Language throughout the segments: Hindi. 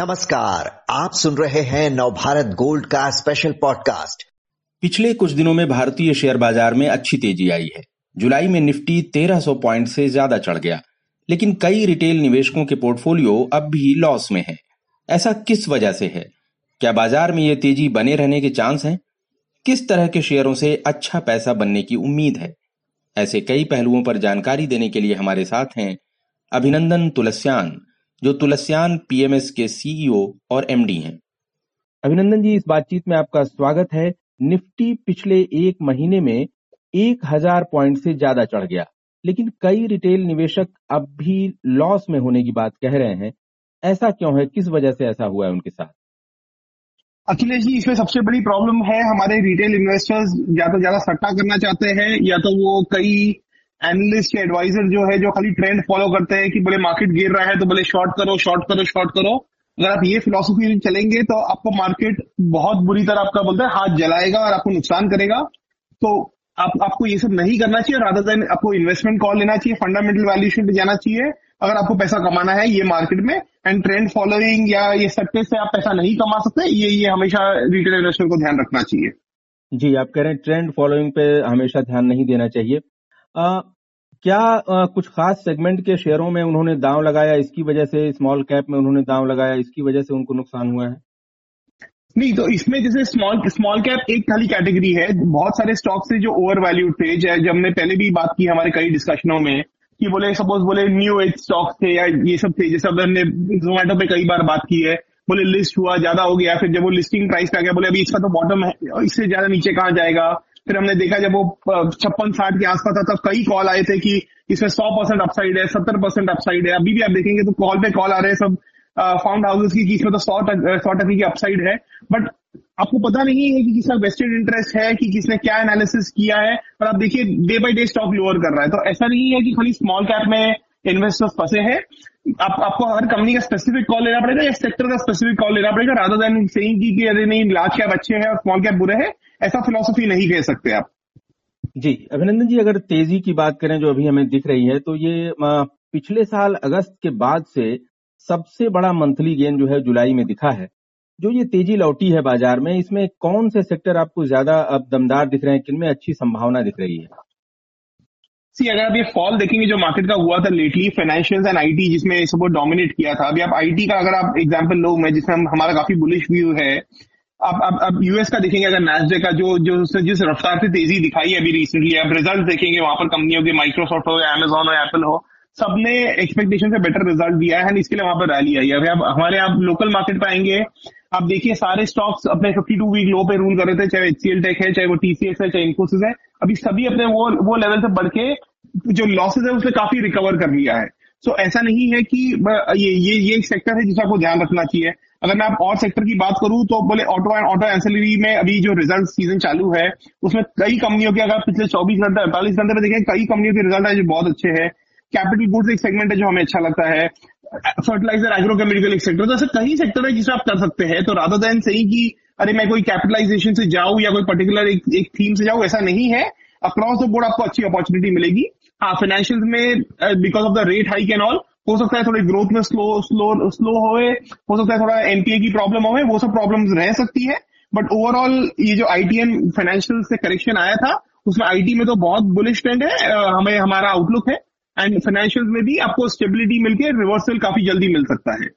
नमस्कार, आप सुन रहे हैं नवभारत गोल्ड का स्पेशल पॉडकास्ट पिछले कुछ दिनों में भारतीय शेयर बाज़ार में अच्छी तेज़ी आई है। जुलाई में निफ्टी 1300 पॉइंट से ज़्यादा चढ़ गया। लेकिन कई रिटेल निवेशकों के पोर्टफोलियो अब भी लॉस में है। ऐसा किस वजह से है? क्या बाज़ार में ये तेज़ी बने रहने के चांस हैं? किस तरह के शेयरों से अच्छा पैसा बनने की उम्मीद है? ऐसे कई पहलुओं पर जानकारी देने के लिए हमारे साथ हैं अभिनंदन तुलस्यान। जो तुलस्यान पीएमएस के सीईओ और एमडी हैं। अभिनंदन जी इस बातचीत में आपका स्वागत है। निफ्टी पिछले एक महीने में एक हज़ार पॉइंट से ज़्यादा चढ़ गया लेकिन कई रिटेल निवेशक अब भी लॉस में होने की बात कह रहे हैं। ऐसा क्यों है? किस वजह से ऐसा हुआ है उनके साथ? अखिलेश जी इसमें सबसे बड़ी प्रॉब्लम है हमारे रिटेल इन्वेस्टर्स ज़्यादा से ज़्यादा सट्टा करना चाहते हैं या तो वो कई एनालिस्ट या एडवाइजर जो है, जो खाली ट्रेंड फॉलो करते हैं कि बोले मार्केट गिर रहा है तो बोले शॉर्ट करो शॉर्ट करो शॉर्ट करो। अगर आप ये फिलोसफी चलेंगे तो आपको मार्केट बहुत बुरी तरह आपका बोलता है हाथ जलाएगा और आपको नुकसान करेगा। तो आप, आपको ये सब नहीं करना चाहिए राधा देन आपको इन्वेस्टमेंट कॉल लेना चाहिए फंडामेंटल वैल्यूशन पे जाना चाहिए। अगर आपको पैसा कमाना है ये मार्केट में एंड ट्रेंड फॉलोइंग या ये सट्टे से आप पैसा नहीं कमा सकते, ये ये हमेशा रिटेल इन्वेस्टर को ध्यान रखना चाहिए। जी, आप कह रहे हैं ट्रेंड फॉलोइंग पे हमेशा ध्यान नहीं देना चाहिए। आ, क्या आ, कुछ खास सेगमेंट के शेयरों में उन्होंने दांव लगाया? इसकी वजह से स्मॉल कैप में उन्होंने दांव लगाया। इसकी वजह से उनको नुकसान हुआ है। नहीं तो इसमें जैसे स्मॉल स्मॉल कैप एक खाली कैटेगरी है। बहुत सारे स्टॉक्स थे जो ओवर वैल्यूड थे जब हमने पहले भी बात की हमारे कई डिस्कशनों में कि बोले सपोज़ बोले न्यू एज स्टॉक्स थे या ये सब थे जैसे हमने जोमेटो पे कई बार बात की है। बोले लिस्ट हुआ ज़्यादा हो गया फिर जब वो लिस्टिंग प्राइस पे आ गया बोले अभी इसका तो बॉटम है इससे ज़्यादा नीचे कहाँ जाएगा? फिर हमने देखा जब वो छप्पन साठ के आसपास था, तब कई कॉल आए थे कि इसमें सौ परसेंट अपसाइड है, सत्तर परसेंट अपसाइड है। अभी भी आप देखेंगे तो कॉल पे कॉल आ रहे हैं सब फाउंड हाउसेस की इसमें तो सौ सौ टके की अपसाइड है। बट आपको पता नहीं है कि किसका वेस्टेड इंटरेस्ट है, कि किसने क्या एनालिसिस किया है, और आप देखिए day by day stock lower कर रहा है। तो ऐसा नहीं है कि खाली स्मॉल कैप में इन्वेस्टर्स फंसे हैं। आप, आपको हर कंपनी का स्पेसिफिक कॉल लेना पड़ेगा या सेक्टर का स्पेसिफिक कॉल लेना पड़ेगा राधा देन सेइंग की अरे नहीं लार्ज कैप अच्छे हैं और स्मॉल कैप बुरे हैं ऐसा फिलोसफी नहीं कह सकते आप। जी अभिनंदन जी अगर तेज़ी की बात करें जो अभी हमें दिख रही है तो ये पिछले साल अगस्त के बाद से सबसे बड़ा मंथली गेन जो है जुलाई में दिखा है। जो ये तेज़ी लौटी है बाज़ार में इसमें कौन से सेक्टर आपको ज़्यादा अब दमदार दिख रहे हैं किनमें अच्छी संभावना दिख रही है? सी, अगर आप ये फॉल देखेंगे, जो मार्केट का हुआ था लेटली फाइनेंशियल एंड आईटी जिसमें सब डोमिनेट किया था, अभी आप आईटी का अगर आप एग्जांपल लो, मैं जिसमें हमारा काफ़ी बुलिश व्यू है, आप अब अब यूएस का देखेंगे, अगर नेस्डे का, जो जो जिस रफ्तार से तेज़ी दिखाई है अभी रिसेंटली आप रिज़ल्ट देखेंगे, वहाँ पर कंपनियों के माइक्रोसॉफ्ट हो या अमेजोन हो एप्पल हो, सबने एक्सपेक्टेशन से बेटर रिज़ल्ट दिया है इसके लिए वहाँ पर रैली आई है। अभी आप, हमारे आप लोकल मार्केट पर आएँगे आप देखिए सारे स्टॉक्स अपने 52 वीक लो पे रूल कर रहे थे चाहे एचसीएल टेक है चाहे वो टीसीएस है चाहे इन्फोसिस है अभी सभी अपने वो वो लेवल से बढ़ के जो लॉसेज है उससे काफ़ी रिकवर कर लिया है। सो so, ऐसा नहीं है कि ये ये ये एक सेक्टर है जिसका आपको ध्यान रखना चाहिए। अगर मैं आप और सेक्टर की बात करूँ तो बोले ऑटो एंड ऑटो एंसिलरी में अभी जो रिज़ल्ट सीज़न चालू है उसमें कई कंपनियों के अगर पिछले 24 घंटे अड़तालीस घंटे में देखें कई कंपनियों के रिज़ल्ट है जो बहुत अच्छे हैं। कैपिटल गुड्स एक सेगमेंट है जो हमें अच्छा लगता है। फर्टिलाइज़र एग्रोकेमिकल एक सेक्टर तो ऐसे कई सेक्टर है जिसे आप कर सकते हैं। तो राधा देन सही कि अरे मैं कोई कैपिटलाइजेशन से जाऊँ या कोई पर्टिकुलर एक, एक थीम से जाऊँ ऐसा नहीं है। अक्रॉस द बोर्ड आपको अच्छी अपॉर्चुनिटी मिलेगी। हाँ फाइनेंशियल में because of the rate hike and all हो सकता है थोड़ी ग्रोथ में स्लो स्लो स्लो होए। हो सकता है थोड़ा एनपीए की प्रॉब्लम हो वो सब प्रॉब्लम रह सकती है। बट ओवरऑल ये जो आईटीएम फाइनेंशियल से करेक्शन आया था उसमें आईटी में तो बहुत बुलिश ट्रेंड है। हमें हमारा आउटलुक है। एंड फाइनेंशियल में भी आपको स्टेबिलिटी मिलकर रिवर्सल काफ़ी जल्दी मिल सकता है।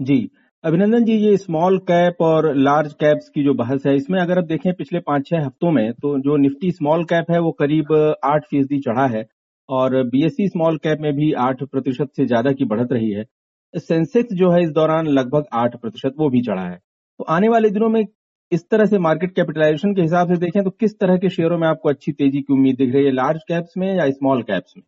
जी। अभिनंदन जी, ये स्मॉल कैप और लार्ज कैप्स की जो बहस है, इसमें अगर आप देखें पिछले पाँच छह हफ्तों में तो जो निफ्टी स्मॉल कैप है, वो करीब आठ फ़ीसदी चढ़ा है और बीएससी स्मॉल कैप में भी आठ प्रतिशत से ज़्यादा की बढ़त रही है। सेंसेक्स जो है, इस दौरान लगभग आठ प्रतिशत वो भी चढ़ा है। तो आने वाले दिनों में इस तरह से मार्केट कैपिटलाइजेशन के हिसाब से देखें तो किस तरह के शेयरों में आपको अच्छी तेज़ी की उम्मीद दिख रही है लार्ज कैप्स में या स्मॉल कैप्स में?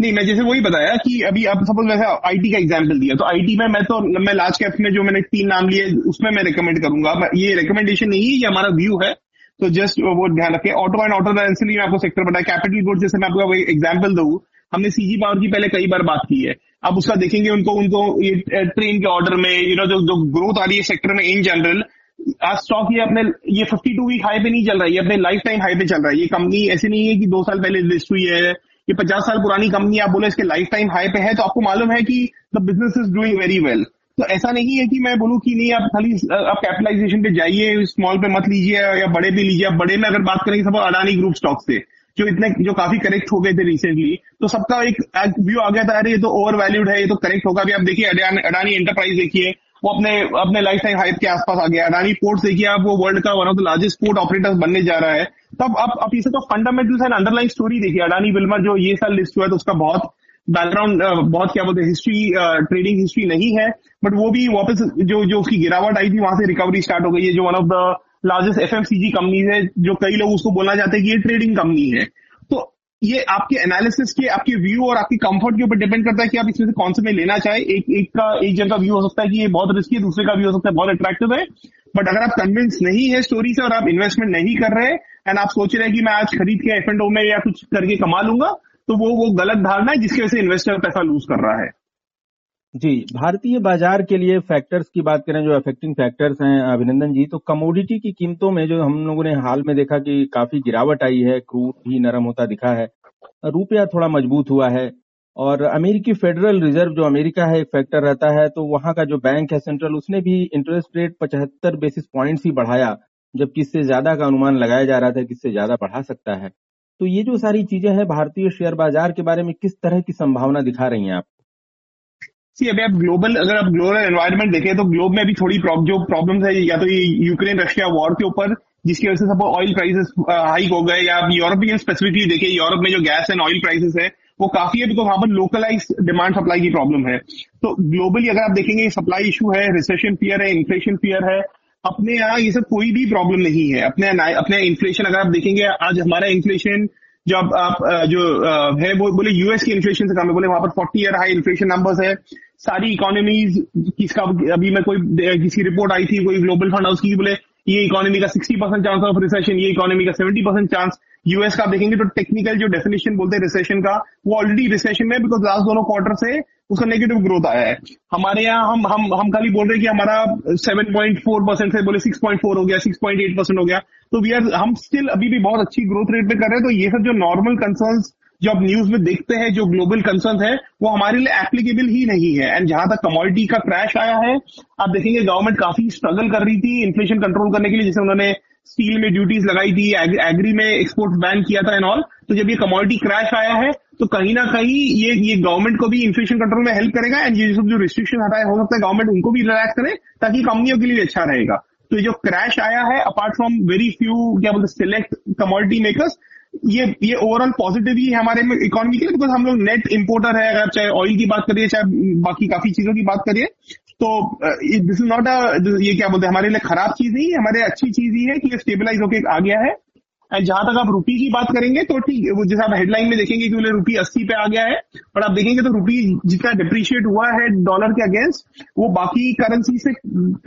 नहीं, मैं जैसे वही बताया कि अभी आप सपोज़ वैसे आईटी का एग्जांपल दिया तो आईटी में मैं तो मैं लार्ज कैप में जो मैंने तीन नाम लिए, उसमें मैं रिकमेंड करूँगा। ये रिकमेंडेशन नहीं है, ये हमारा व्यू है। तो जस्ट वो ध्यान रखें ऑटो एंड ऑटो मैं आपको सेक्टर बताया। कैपिटल गुड जैसे मैं आपको एग्ज़ाम्पल दू, हमने सीजी पावर की पहले कई बार बात की है। अब उसका देखेंगे, उनको उनको ये ट्रेन के ऑर्डर में यू नो जो जो ग्रोथ आ रही है सेक्टर में इन जनरल आज स्टॉक ये अपने, ये 52 वीक हाई पे नहीं चल रहा है ये अपने लाइफ टाइम हाई पे चल रहा है। ये कंपनी ऐसी नहीं है कि दो साल पहले लिस्ट हुई है ये पचास साल पुरानी कंपनी, आप बोले इसके लाइफ टाइम हाई पे है तो आपको मालूम है कि the business is doing very well तो ऐसा नहीं है कि मैं बोलूँ कि नहीं, आप खाली, आप कैपिटलाइजेशन पे जाइए स्मॉल पे मत लीजिए, या बड़े पे लीजिए, आप बड़े में अगर बात करेंगे, सब अडानी ग्रुप स्टॉक से, जो इतने, जो काफ़ी करेक्ट हो गए थे रिसेंटली तो सबका एक व्यू आ गया था, अरे ये तो ओवर वैल्यूड है, ये तो करेक्ट होगा। अभी आप देखिए, अडानी एंटरप्राइज देखिए वो अपने अपने लाइफ टाइम हाइट के आसपास आ गया अडानी पोर्ट देखिए आप, वो वर्ल्ड का one of the largest port operator बनने जा रहा है। तब अब आप इसे तो फंडामेंटल्स एंड अंडरलाइन स्टोरी देखिए। अडानी विल्मर जो ये साल लिस्ट हुआ है तो उसका बहुत बैकग्राउंड बहुत क्या बोलते हैं हिस्ट्री ट्रेडिंग हिस्ट्री नहीं है। बट वो भी वापस जो जो उसकी गिरावट आई थी, वहाँ से रिकवरी स्टार्ट हो गई है। जो one of the largest F companies है, जो कई लोग उसको बोलना चाहते हैं कि ये ट्रेडिंग कंपनी है। ये आपके एनालिसिस के, आपके व्यू और आपकी कंफर्ट के ऊपर डिपेंड करता है कि आप इसमें से कौन से में लेना चाहे। एक एक का, एक जन का व्यू हो सकता है कि ये बहुत रिस्की है, दूसरे का व्यू हो सकता है, बहुत अट्रैक्टिव है। बट अगर आप कन्विंस नहीं है स्टोरी से और आप इन्वेस्टमेंट नहीं कर रहे एंड आप सोच रहे हैं कि मैं आज खरीद के एफ़ एंड ओ में या कुछ करके कमा लूँगा तो वो वो गलत धारणा है जिसकी वजह से इन्वेस्टर पैसा लूज कर रहा है। जी, भारतीय बाज़ार के लिए फैक्टर्स की बात करें, जो अफेक्टिंग फैक्टर्स हैं, अभिनंदन जी तो कमोडिटी की कीमतों में जो हम लोगों ने हाल में देखा कि काफ़ी गिरावट आई है क्रूड भी नरम होता दिखा है, रुपया थोड़ा मज़बूत हुआ है, और अमेरिकी फेडरल रिज़र्व जो अमेरिका है, एक फैक्टर रहता है तो वहाँ का जो बैंक है सेंट्रल उसने भी इंटरेस्ट रेट पचहत्तर बेसिस पॉइंट्स ही बढ़ाया, जबकि इससे ज़्यादा का अनुमान लगाया जा रहा था कि इससे ज़्यादा बढ़ा सकता है। तो ये जो सारी चीज़ें हैं, भारतीय शेयर बाज़ार के बारे में किस तरह की संभावना दिखा रही हैं आप? सी अभी आप ग्लोबल अगर आप ग्लोबल एनवायरमेंट देखें तो ग्लोब में अभी थोड़ी जो प्रॉब्लम्स है, या तो ये यूक्रेन रशिया वॉर के ऊपर, जिसकी वजह से सब ऑयल प्राइसेस हाइक हो गए, या आप यूरोप स्पेसिफिकली देखिए यूरोप में जो गैस एंड ऑयल प्राइसेस है, वो काफ़ी है बिकॉज़ वहाँ पर लोकलाइज डिमांड सप्लाई की प्रॉब्लम है। तो ग्लोबली अगर आप देखेंगे सप्लाई इशू है रिसेशन फियर है इन्फ्लेशन फियर है, अपने यहाँ ये सब कोई भी प्रॉब्लम नहीं है। अपने अपने इन्फ्लेशन अगर आप देखेंगे, आज हमारा इन्फ्लेशन जब आप जो है, वो बोले यूएस की इन्फ्लेशन से कम है, बोले वहाँ पर forty year high inflation numbers है। सारी इकोनॉमीज किसका अभी मैं कोई किसी रिपोर्ट आई थी, कोई ग्लोबल फंड हाउस की बोले, ये इकोनॉमी का 60 परसेंट चांस ऑफ़ रिसेशन ये इकोनॉमी का 70 परसेंट चांस यूएस का देखेंगे तो टेक्निकल जो डेफिनेशन बोलते हैं रिसेशन का, वो ऑलरेडी रिसेशन में बिकॉज़ लास्ट दोनों क्वार्टर से उसका नेगेटिव ग्रोथ आया है। हमारे यहाँ हम हम हम खाली बोल रहे हैं कि हमारा 7.4 परसेंट से बोले 6.4 हो गया 6.8 परसेंट हो गया। तो वी आर हम स्टिल अभी भी बहुत अच्छी ग्रोथ रेट पे कर रहे हैं। तो ये सब जो नॉर्मल कंसर्न्स जो आप न्यूज़ में देखते हैं, जो ग्लोबल कंसर्न है, वो हमारे लिए एप्लीकेबल ही नहीं है। एंड जहाँ तक कमोडिटी का क्रैश आया है, आप देखेंगे गवर्नमेंट काफ़ी स्ट्रगल कर रही थी इन्फ्लेशन कंट्रोल करने के लिए, जैसे उन्होंने स्टील में ड्यूटीज़ लगाई थी एग्री में एक्सपोर्ट बैन किया था एंड ऑल तो जब ये कमोडिटी क्रैश आया है तो कहीं ना कहीं ये ये गवर्नमेंट को भी इन्फ्लेशन कंट्रोल में हेल्प करेगा। एंड ये सब जो रिस्ट्रिक्शन हटाए, हो सकता है गवर्नमेंट उनको भी रिलैक्स करे, ताकि कंपनियों के लिए अच्छा रहेगा। तो ये जो क्रैश आया है अपार्ट फ्रॉम वेरी फ्यू क्या बोलते सिलेक्ट कमोडिटी मेकर्स ये ये ओवरऑल पॉजिटिव ही है हमारे इकोनॉमी के लिए बिकॉज़ हम लोग नेट इम्पोर्टर है, अगर चाहे ऑयल की बात करिए, चाहे बाकी काफ़ी चीज़ों की बात करिए तो दिस इज़ नॉट अ ये क्या बोलते हैं, हमारे लिए खराब चीज़ नहीं है, हमारे अच्छी चीज़ ही है कि ये स्टेबलाइज होकर आ गया है। एंड जहाँ तक आप रूपी की बात करेंगे तो ठीक, वो जैसे आप हेडलाइन में देखेंगे कि बोले रुपी अस्सी पे आ गया है, पर आप देखेंगे तो रुपी जितना डिप्रिशिएट हुआ है डॉलर के अगेंस्ट वो बाकी करेंसी से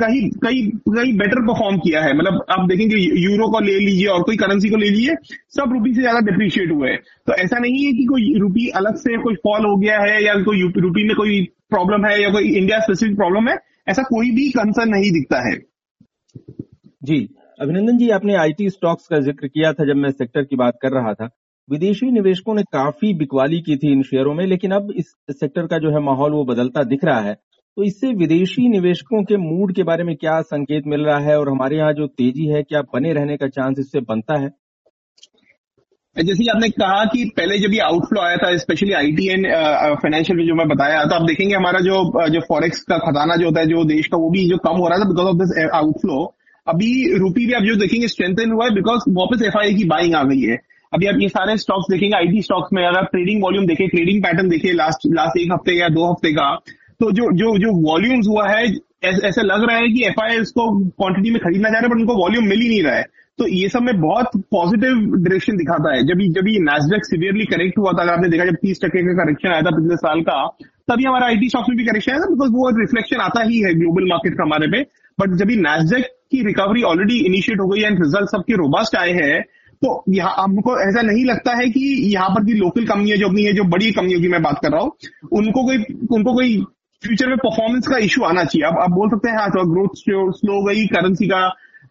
कहीं कहीं कहीं बेटर परफॉर्म किया है। मतलब आप देखेंगे यूरो को ले लीजिए और कोई करेंसी को ले लीजिए, सब रूपी से ज़्यादा डिप्रिशिएट हुए हैं। तो ऐसा नहीं है कि कोई रूपी अलग से कोई फॉल हो गया है या कोई रुपी में कोई प्रॉब्लम है या कोई इंडिया स्पेसिफिक प्रॉब्लम है, ऐसा कोई भी कंसर्न नहीं दिखता है। जी। अभिनंदन जी, आपने आईटी स्टॉक्स का ज़िक्र किया था जब मैं सेक्टर की बात कर रहा था। विदेशी निवेशकों ने काफ़ी बिकवाली की थी इन शेयरों में, लेकिन अब इस सेक्टर का जो है माहौल वो बदलता दिख रहा है। तो इससे विदेशी निवेशकों के मूड के बारे में क्या संकेत मिल रहा है और हमारे यहाँ जो तेज़ी है, क्या बने रहने का चांस इससे बनता है? जैसे आपने कहा कि पहले जब ये आउटफ्लो आया था स्पेशली आईटी एंड फाइनेंशियल जो मैं बताया तो आप देखेंगे हमारा जो जो फॉरेक्स का खजाना जो होता है, जो देश का, वो भी जो कम हो रहा था बिकॉज़ ऑफ़ दिस आउटफ्लो अभी रूपी भी आप जो देखेंगे स्ट्रेंथन हुआ है बिकॉज़ वापस एफ़ की बाइंग आ गई है। अभी आप ये सारे स्टॉक्स देखेंगे आईटी स्टॉक्स में अगर ट्रेडिंग वॉल्यूम देखे ट्रेडिंग पैटर्न देखे लास्ट लास्ट एक हफ़्ते या दो हफ़्ते का तो जो जो जो वॉल्यूम्स हुआ है, ऐसा लग रहा है कि एफ़ उसको क्वांटिटी में खरीदना चाह रहे हैं बट उनको वॉल्यूम मिल ही नहीं रहा है। तो ये सब में बहुत पॉजिटिव डायरेक्शन दिखाता है। जब जब ये नेसडेक सिवियरली करेक्ट हुआ था, अगर आपने देखा जब तीस टके का करेक्शन आया था पिछले साल का, तभी हमारा आईटी स्टॉक्स में भी करेक्शन आया था बिकॉज़ वो रिफ्लेक्शन आता ही है ग्लोबल मार्केट का हमारे पे। बट जब नेसडेक की रिकवरी ऑलरेडी इनिशिएट हो गई एंड रिज़ल्ट सबके रोबस्ट आए हैं तो यहाँ हमको ऐसा नहीं लगता है कि यहाँ पर की लोकल कंपनियाँ जो अपनी है, जो बड़ी कंपनियों की मैं बात कर रहा हूँ, उनको कोई उनको कोई फ्यूचर में परफॉर्मेंस का इशू आना चाहिए। अब आप बोल सकते हैं हाँ ग्रोथ स्लो गई करेंसी का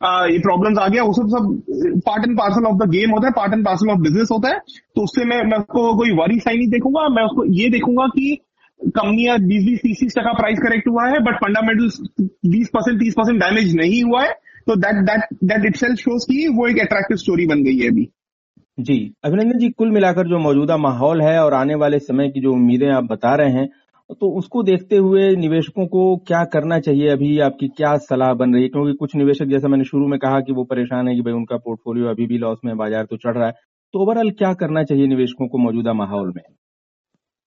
ये प्रॉब्लम्स आ गया, वो सब सब part and parcel of the game होता है part and parcel of business होता है। तो उससे मैं मैं उसको कोई वरी साइन नहीं देखूँगा, मैं उसको ये देखूँगा कि कंपनियाँ बीस बीस तीस तीस टका प्राइस करेक्ट हुआ है बट फंडामेंटल बीस परसेंट, तीस परसेंट डैमेज नहीं हुआ है। तो that that that it shows की वो एक अट्रैक्टिव स्टोरी बन गई है अभी। जी, अभिनंदन जी, कुल मिलाकर जो मौजूदा माहौल है और आने वाले समय की जो उम्मीदें आप बता रहे हैं तो उसको देखते हुए निवेशकों को क्या करना चाहिए अभी? आपकी क्या सलाह बन रही है? क्योंकि कुछ निवेशक, जैसा मैंने शुरू में कहा कि वो परेशान है कि भाई उनका पोर्टफोलियो अभी भी लॉस में बाज़ार तो चढ़ रहा है। तो ओवरऑल क्या करना चाहिए निवेशकों को मौजूदा माहौल में?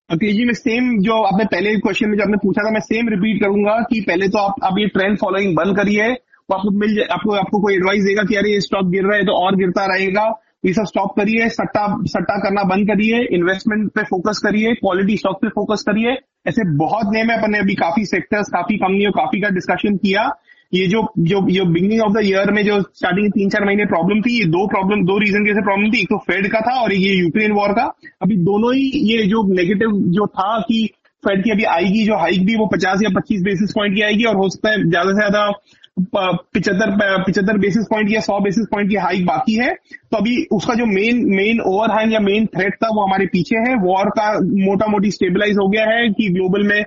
जी, मैं सेम जो आपने पहले क्वेश्चन में जो आपने पूछा था, मैं सेम रिपीट करूँगा कि पहले तो आप अब ये ट्रेंड फॉलोइंग बंद करिए, वो आपको मिल जाए, आपको आपको कोई एडवाइस देगा कि अरे ये स्टॉक गिर रहा है तो और गिरता रहेगा, ये सब स्टॉप करिए, सट्टा सट्टा करना बंद करिए इन्वेस्टमेंट पे फोकस करिए क्वालिटी स्टॉक पे फोकस करिए, ऐसे बहुत नेम है अपने अभी काफ़ी सेक्टर्स काफ़ी कंपनियों काफ़ी का डिस्कशन किया। ये जो जो जो बिगनिंग ऑफ़ द ईयर में जो स्टार्टिंग तीन चार महीने प्रॉब्लम थी, ये दो प्रॉब्लम दो रीजन की प्रॉब्लम थी। एक तो फेड का था और ये यूक्रेन वॉर का। अभी दोनों ही ये जो नेगेटिव जो था कि फेड की अभी आएगी, जो हाइक भी वो पचास या पच्चीस बेसिस पॉइंट की आएगी और हो सकता है ज़्यादा से ज़्यादा पिछहत्तर पिछहत्तर बेसिस पॉइंट या सौ बेसिस पॉइंट की हाइक बाकी है। तो अभी उसका जो मेन मेन ओवरहैंग या मेन थ्रेट था वो हमारे पीछे है। वॉर का मोटा मोटी स्टेबलाइज हो गया है कि ग्लोबल में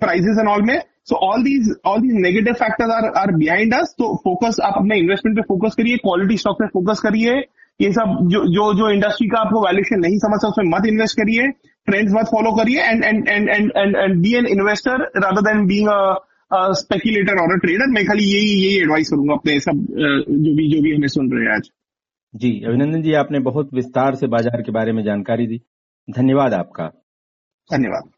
प्राइजेस एंड ऑल में। So all these all these negative factors are are behind us तो फोकस आप अपने इन्वेस्टमेंट पे फोकस करिए क्वालिटी स्टॉक पे फोकस करिए। ये सब जो जो जो इंडस्ट्री का आपको वैल्यूशन नहीं समझ सकता उसमें मत इन्वेस्ट करिए। ट्रेंड्स मत फॉलो करिए and and and and and and be an investor rather than being a speculator और अ ट्रेडर मैं खाली यही यही एडवाइस करूँगा अपने सब जो भी जो भी हमें सुन रहे हैं आज। जी अभिनंदन जी आपने बहुत विस्तार से बाज़ार के बारे में जानकारी दी। धन्यवाद आपका। धन्यवाद।